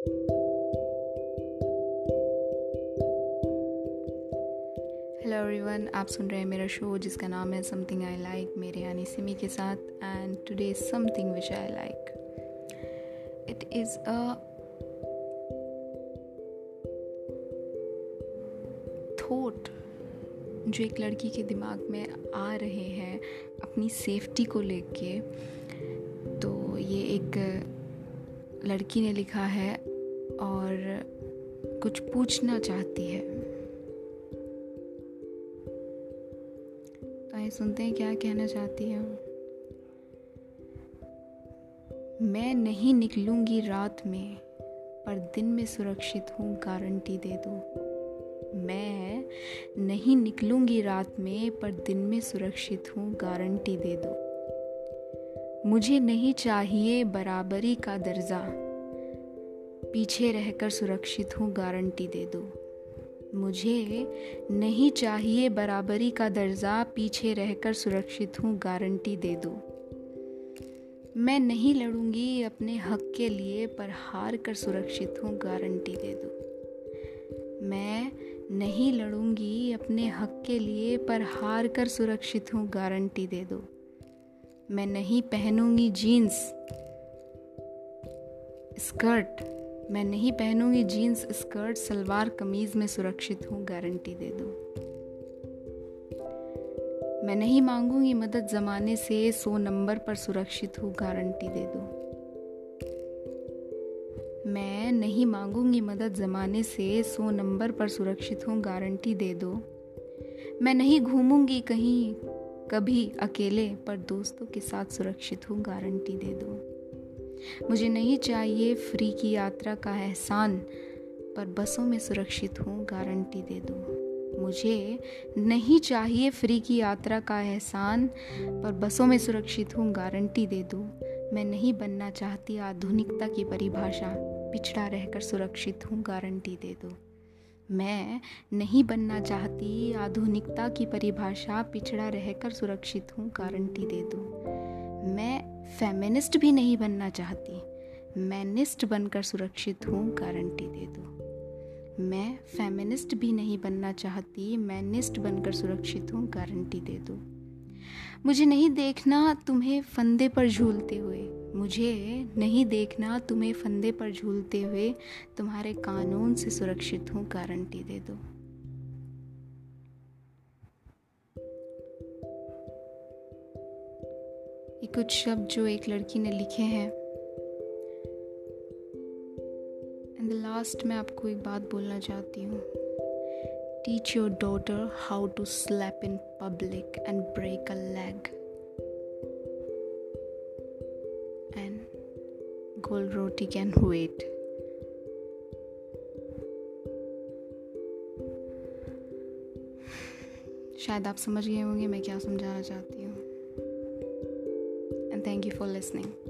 Hello everyone आप सुन रहे हैं मेरा शो जिसका नाम है समथिंग आई लाइक मेरे यानी सिमी के साथ and today something which I like it is a thought जो एक लड़की के दिमाग में आ रहे हैं अपनी सेफ्टी को लेके। तो ये एक लड़की ने लिखा है और कुछ पूछना चाहती है। तो आइए सुनते हैं क्या कहना चाहती है। मैं नहीं निकलूँगी रात में, पर दिन में सुरक्षित हूँ, गारंटी दे दो। मैं नहीं निकलूँगी रात में, पर दिन में सुरक्षित हूँ, गारंटी दे दो। मुझे नहीं चाहिए बराबरी का दर्जा। पीछे रहकर सुरक्षित हूँ, गारंटी दे दो। मुझे नहीं चाहिए बराबरी का दर्जा, पीछे रहकर सुरक्षित हूँ, गारंटी दे दो। मैं नहीं लड़ूँगी अपने हक के लिए, पर हार कर सुरक्षित हूँ, गारंटी दे दो। मैं नहीं लड़ूँगी अपने हक के लिए, पर हार कर सुरक्षित हूँ, गारंटी दे दो। मैं नहीं पहनूँगी जीन्स, स्कर्ट। मैं नहीं पहनूँगी जीन्स, स्कर्ट, सलवार, कमीज में सुरक्षित हूँ, गारंटी दे दो। मैं नहीं मांगूँगी मदद जमाने से, सो नंबर पर सुरक्षित हूँ, गारंटी दे दो। मैं नहीं मांगूँगी मदद जमाने से, सो नंबर पर सुरक्षित हूँ, गारंटी दे दो। मैं नहीं घूमूँगी कहीं कभी अकेले पर दोस्तों के साथ सुरक्षित हूँ, गारंटी दे दो। मुझे नहीं चाहिए फ्री की यात्रा का एहसान, पर बसों में सुरक्षित हूँ, गारंटी दे दो। मुझे नहीं चाहिए फ्री की यात्रा का एहसान, पर बसों में सुरक्षित हूँ, गारंटी दे दो। मैं नहीं बनना चाहती आधुनिकता की परिभाषा, पिछड़ा रहकर सुरक्षित हूँ, गारंटी दे दो। मैं नहीं बनना चाहती। आधुनिकता की परिभाषा पिछड़ा रहकर सुरक्षित हूँ, गारंटी दे दो। मैं फेमिनिस्ट भी नहीं बनना चाहती। मैनिस्ट बनकर सुरक्षित हूँ, गारंटी दे दो। मैं फेमिनिस्ट भी नहीं बनना चाहती। मैनिस्ट बनकर सुरक्षित हूँ, गारंटी दे दो। मुझे नहीं देखना तुम्हें फंदे पर झूलते हुए। मुझे नहीं देखना तुम्हें फंदे पर झूलते हुए तुम्हारे कानून से सुरक्षित हूँ, गारंटी दे दो। ये कुछ शब्द जो एक लड़की ने लिखे हैं। एंड द लास्ट में आपको एक बात बोलना चाहती हूँ। Teach your daughter how to slap in public and break a leg cold roti can wait. शायद आप समझ गए होंगे मैं क्या समझाना चाहती हूँ and thank you for listening